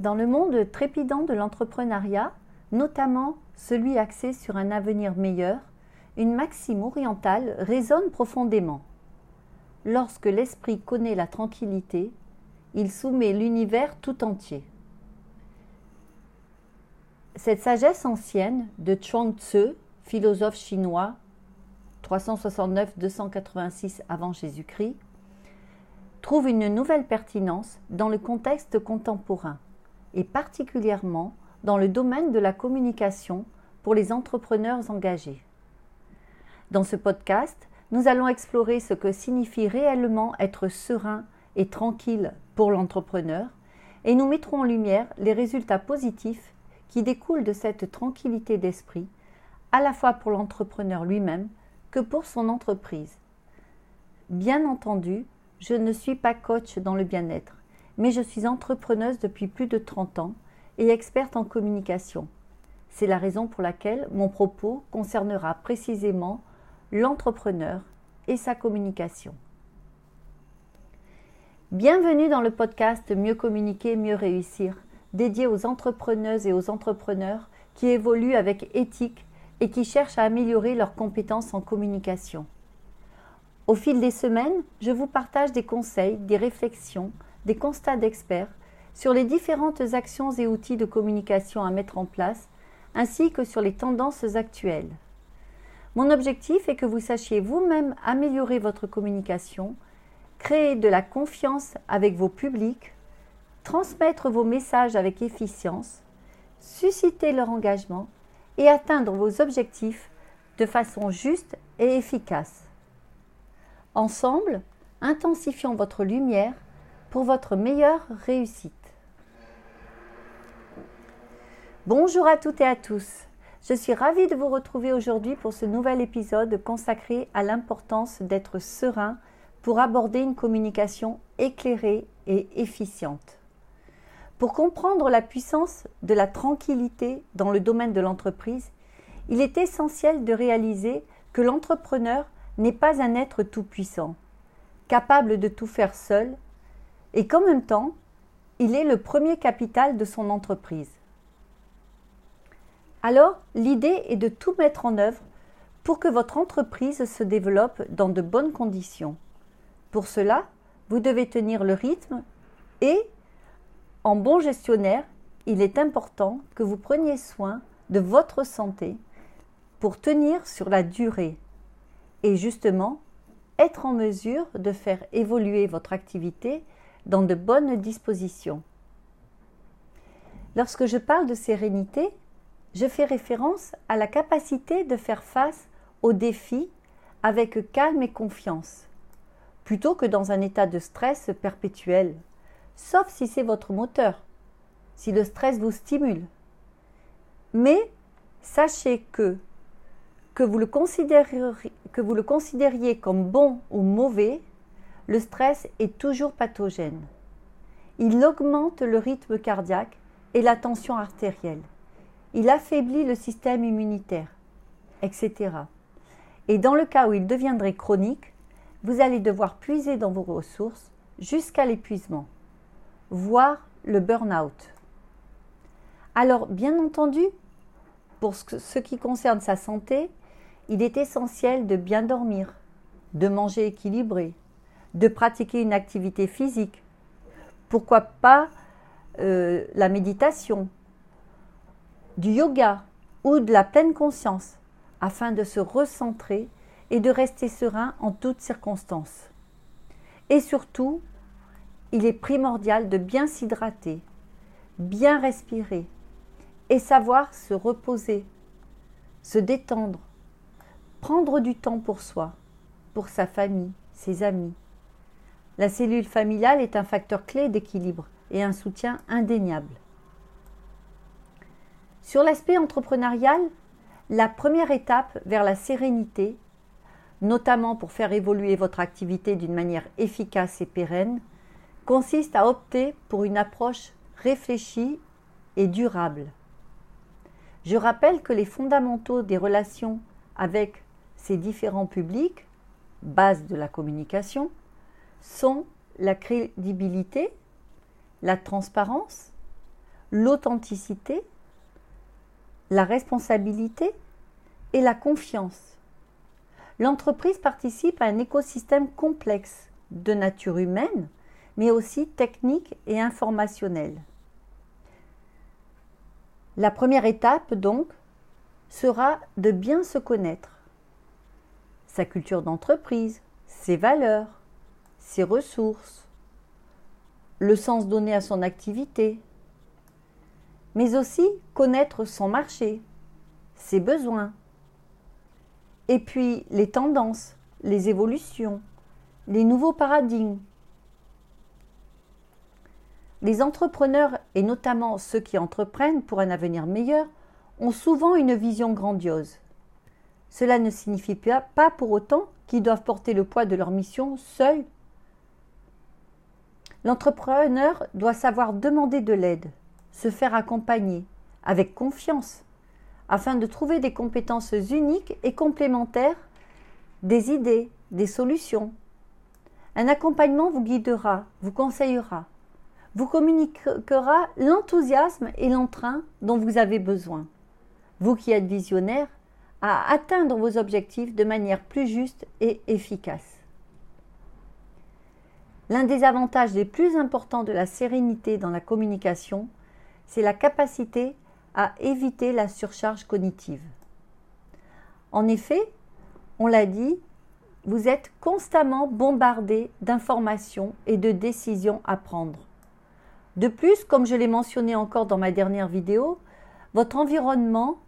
Dans le monde trépidant de l'entrepreneuriat, notamment celui axé sur un avenir meilleur, une maxime orientale résonne profondément. Lorsque l'esprit connaît la tranquillité, il soumet l'univers tout entier. Cette sagesse ancienne de Chuang Tzu, philosophe chinois 369-286 avant Jésus-Christ, trouve une nouvelle pertinence dans le contexte contemporain et particulièrement dans le domaine de la communication pour les entrepreneurs engagés. Dans ce podcast, nous allons explorer ce que signifie réellement être serein et tranquille pour l'entrepreneur et nous mettrons en lumière les résultats positifs qui découlent de cette tranquillité d'esprit, à la fois pour l'entrepreneur lui-même que pour son entreprise. Bien entendu, je ne suis pas coach dans le bien-être, mais je suis entrepreneuse depuis plus de 30 ans et experte en communication. C'est la raison pour laquelle mon propos concernera précisément l'entrepreneur et sa communication. Bienvenue dans le podcast Mieux communiquer, mieux réussir, dédié aux entrepreneuses et aux entrepreneurs qui évoluent avec éthique et qui cherchent à améliorer leurs compétences en communication. Au fil des semaines, je vous partage des conseils, des réflexions, des constats d'experts sur les différentes actions et outils de communication à mettre en place, ainsi que sur les tendances actuelles. Mon objectif est que vous sachiez vous-même améliorer votre communication, créer de la confiance avec vos publics, transmettre vos messages avec efficience, susciter leur engagement et atteindre vos objectifs de façon juste et efficace. Ensemble, intensifions votre lumière pour votre meilleure réussite. Bonjour à toutes et à tous. Je suis ravie de vous retrouver aujourd'hui pour ce nouvel épisode consacré à l'importance d'être serein pour aborder une communication éclairée et efficiente. Pour comprendre la puissance de la tranquillité dans le domaine de l'entreprise, il est essentiel de réaliser que l'entrepreneur n'est pas un être tout-puissant, capable de tout faire seul, et qu'en même temps, il est le premier capital de son entreprise. Alors, l'idée est de tout mettre en œuvre pour que votre entreprise se développe dans de bonnes conditions. Pour cela, vous devez tenir le rythme et en bon gestionnaire, il est important que vous preniez soin de votre santé pour tenir sur la durée et justement être en mesure de faire évoluer votre activité dans de bonnes dispositions. Lorsque je parle de sérénité, je fais référence à la capacité de faire face aux défis avec calme et confiance, plutôt que dans un état de stress perpétuel sauf si c'est votre moteur, si le stress vous stimule. Mais sachez que que vous, le que vous le considériez comme bon ou mauvais, le stress est toujours pathogène. Il augmente le rythme cardiaque et la tension artérielle. Il affaiblit le système immunitaire, etc. Et dans le cas où il deviendrait chronique, vous allez devoir puiser dans vos ressources jusqu'à l'épuisement voire le burn-out. Alors, bien entendu, pour ce qui concerne sa santé, il est essentiel de bien dormir, de manger équilibré, de pratiquer une activité physique. Pourquoi pas euh, la méditation, du yoga ou de la pleine conscience, afin de se recentrer et de rester serein en toutes circonstances. Et surtout, il est primordial de bien s'hydrater, bien respirer et savoir se reposer, se détendre, prendre du temps pour soi, pour sa famille, ses amis. La cellule familiale est un facteur clé d'équilibre et un soutien indéniable. Sur l'aspect entrepreneurial, la première étape vers la sérénité, notamment pour faire évoluer votre activité d'une manière efficace et pérenne, consiste à opter pour une approche réfléchie et durable. Je rappelle que les fondamentaux des relations avec ces différents publics, base de la communication, sont la crédibilité, la transparence, l'authenticité, la responsabilité et la confiance. L'entreprise participe à un écosystème complexe de nature humaine, mais aussi technique et informationnelle. La première étape, donc, sera de bien se connaître. Sa culture d'entreprise, ses valeurs, ses ressources, le sens donné à son activité, mais aussi connaître son marché, ses besoins, et puis les tendances, les évolutions, les nouveaux paradigmes. Les entrepreneurs, et notamment ceux qui entreprennent pour un avenir meilleur, ont souvent une vision grandiose. Cela ne signifie pas pour autant qu'ils doivent porter le poids de leur mission seuls. L'entrepreneur doit savoir demander de l'aide, se faire accompagner, avec confiance, afin de trouver des compétences uniques et complémentaires, des idées, des solutions. Un accompagnement vous guidera, vous conseillera, vous communiquera l'enthousiasme et l'entrain dont vous avez besoin. Vous qui êtes visionnaire, à atteindre vos objectifs de manière plus juste et efficace. L'un des avantages les plus importants de la sérénité dans la communication, c'est la capacité à éviter la surcharge cognitive. En effet, on l'a dit, vous êtes constamment bombardé d'informations et de décisions à prendre. De plus, comme je l'ai mentionné encore dans ma dernière vidéo, votre environnement,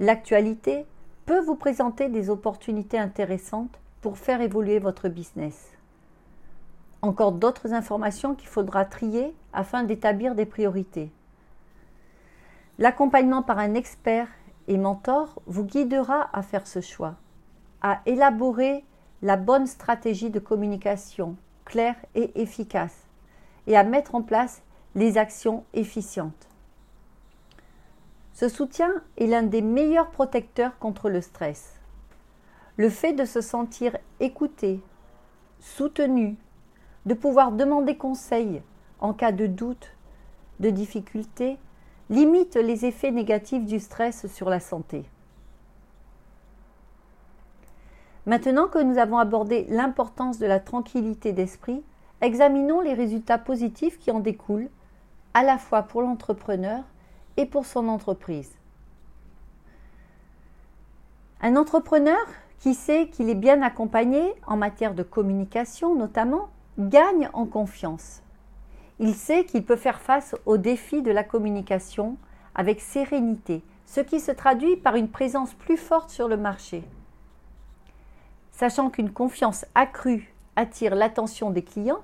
l'actualité, peut vous présenter des opportunités intéressantes pour faire évoluer votre business. Encore d'autres informations qu'il faudra trier afin d'établir des priorités. L'accompagnement par un expert et mentor vous guidera à faire ce choix, à élaborer la bonne stratégie de communication claire et efficace et à mettre en place les actions efficientes. Ce soutien est l'un des meilleurs protecteurs contre le stress. Le fait de se sentir écouté, soutenu, de pouvoir demander conseil en cas de doute, de difficulté, limite les effets négatifs du stress sur la santé. Maintenant que nous avons abordé l'importance de la tranquillité d'esprit, examinons les résultats positifs qui en découlent, à la fois pour l'entrepreneur et pour son entreprise. Un entrepreneur qui sait qu'il est bien accompagné en matière de communication notamment, gagne en confiance. Il sait qu'il peut faire face aux défis de la communication avec sérénité, ce qui se traduit par une présence plus forte sur le marché. Sachant qu'une confiance accrue attire l'attention des clients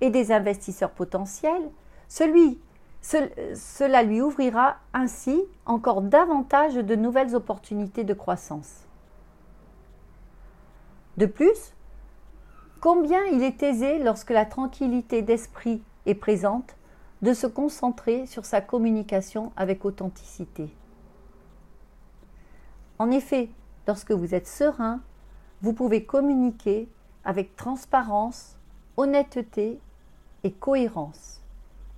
et des investisseurs potentiels, cela lui ouvrira ainsi encore davantage de nouvelles opportunités de croissance. De plus, combien il est aisé lorsque la tranquillité d'esprit est présente de se concentrer sur sa communication avec authenticité? En effet, lorsque vous êtes serein, vous pouvez communiquer avec transparence, honnêteté et cohérence.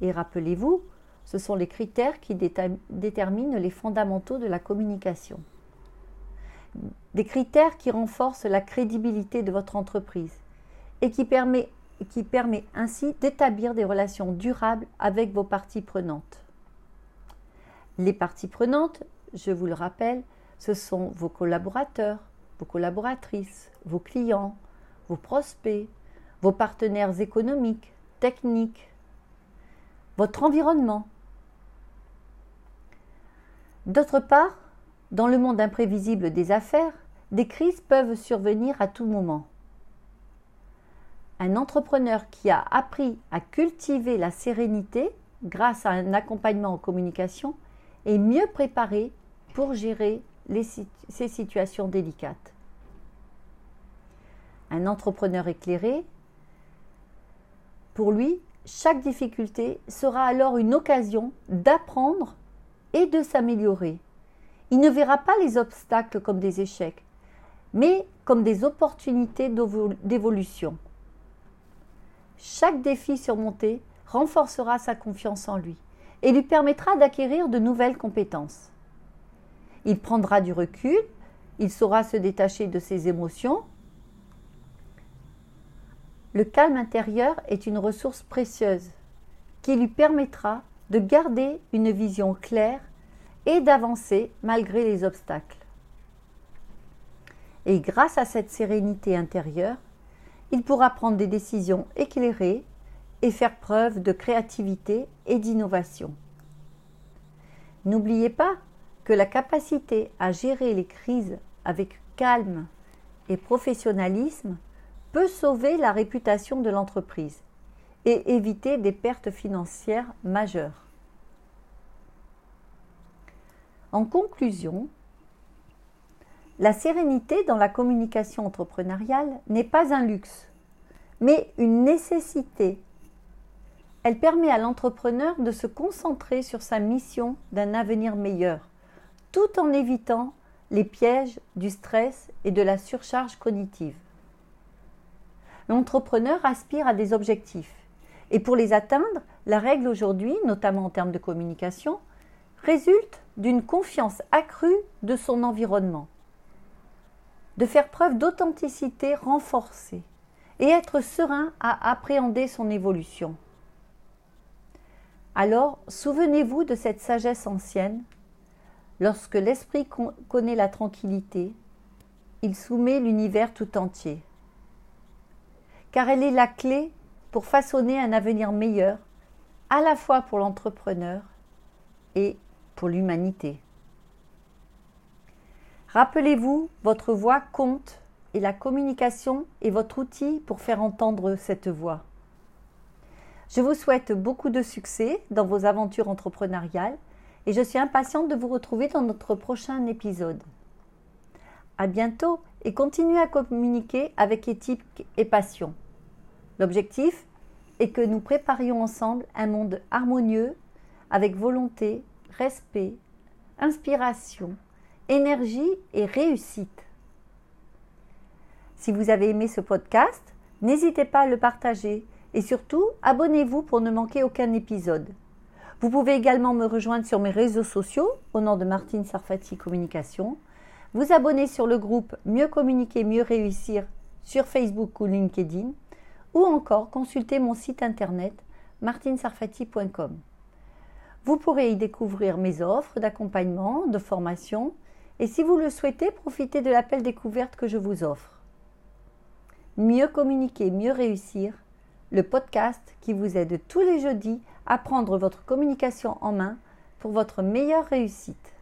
Et rappelez-vous, ce sont les critères qui déterminent les fondamentaux de la communication. Des critères qui renforcent la crédibilité de votre entreprise et qui permet, qui permet ainsi d'établir des relations durables avec vos parties prenantes. Les parties prenantes, je vous le rappelle, ce sont vos collaborateurs, vos collaboratrices, vos clients, vos prospects, vos partenaires économiques, techniques, votre environnement, D'autre part, dans le monde imprévisible des affaires, des crises peuvent survenir à tout moment. Un entrepreneur qui a appris à cultiver la sérénité grâce à un accompagnement en communication est mieux préparé pour gérer ces situations délicates. Un entrepreneur éclairé, pour lui, chaque difficulté sera alors une occasion d'apprendre et de s'améliorer. Il ne verra pas les obstacles comme des échecs, mais comme des opportunités d'évolution. Chaque défi surmonté renforcera sa confiance en lui et lui permettra d'acquérir de nouvelles compétences. Il prendra du recul, il saura se détacher de ses émotions. Le calme intérieur est une ressource précieuse qui lui permettra de garder une vision claire et d'avancer malgré les obstacles. Et grâce à cette sérénité intérieure, il pourra prendre des décisions éclairées et faire preuve de créativité et d'innovation. N'oubliez pas que la capacité à gérer les crises avec calme et professionnalisme peut sauver la réputation de l'entreprise et éviter des pertes financières majeures. En conclusion, la sérénité dans la communication entrepreneuriale n'est pas un luxe, mais une nécessité. Elle permet à l'entrepreneur de se concentrer sur sa mission d'un avenir meilleur, tout en évitant les pièges du stress et de la surcharge cognitive. L'entrepreneur aspire à des objectifs, et pour les atteindre, la règle aujourd'hui, notamment en termes de communication, résulte d'une confiance accrue de son environnement de faire preuve d'authenticité renforcée et être serein à appréhender son évolution. Alors, souvenez-vous de cette sagesse ancienne. Lorsque l'esprit connaît la tranquillité, il soumet l'univers tout entier. Car elle est la clé pour façonner un avenir meilleur, à la fois pour l'entrepreneur et pour l'humanité. Rappelez-vous, votre voix compte et la communication est votre outil pour faire entendre cette voix. Je vous souhaite beaucoup de succès dans vos aventures entrepreneuriales et je suis impatiente de vous retrouver dans notre prochain épisode. À bientôt et continuez à communiquer avec éthique et passion. L'objectif est que nous préparions ensemble un monde harmonieux avec volonté, respect, inspiration énergie et réussite. Si vous avez aimé ce podcast, n'hésitez pas à le partager et surtout abonnez-vous pour ne manquer aucun épisode. Vous pouvez également me rejoindre sur mes réseaux sociaux au nom de Martine Sarfati Communication, vous abonner sur le groupe Mieux communiquer, mieux réussir sur Facebook ou LinkedIn, ou encore consulter mon site internet martinesarfati.com. Vous pourrez y découvrir mes offres d'accompagnement, de formation et si vous le souhaitez, profitez de l'appel découverte que je vous offre. Mieux communiquer, mieux réussir, le podcast qui vous aide tous les jeudis à prendre votre communication en main pour votre meilleure réussite.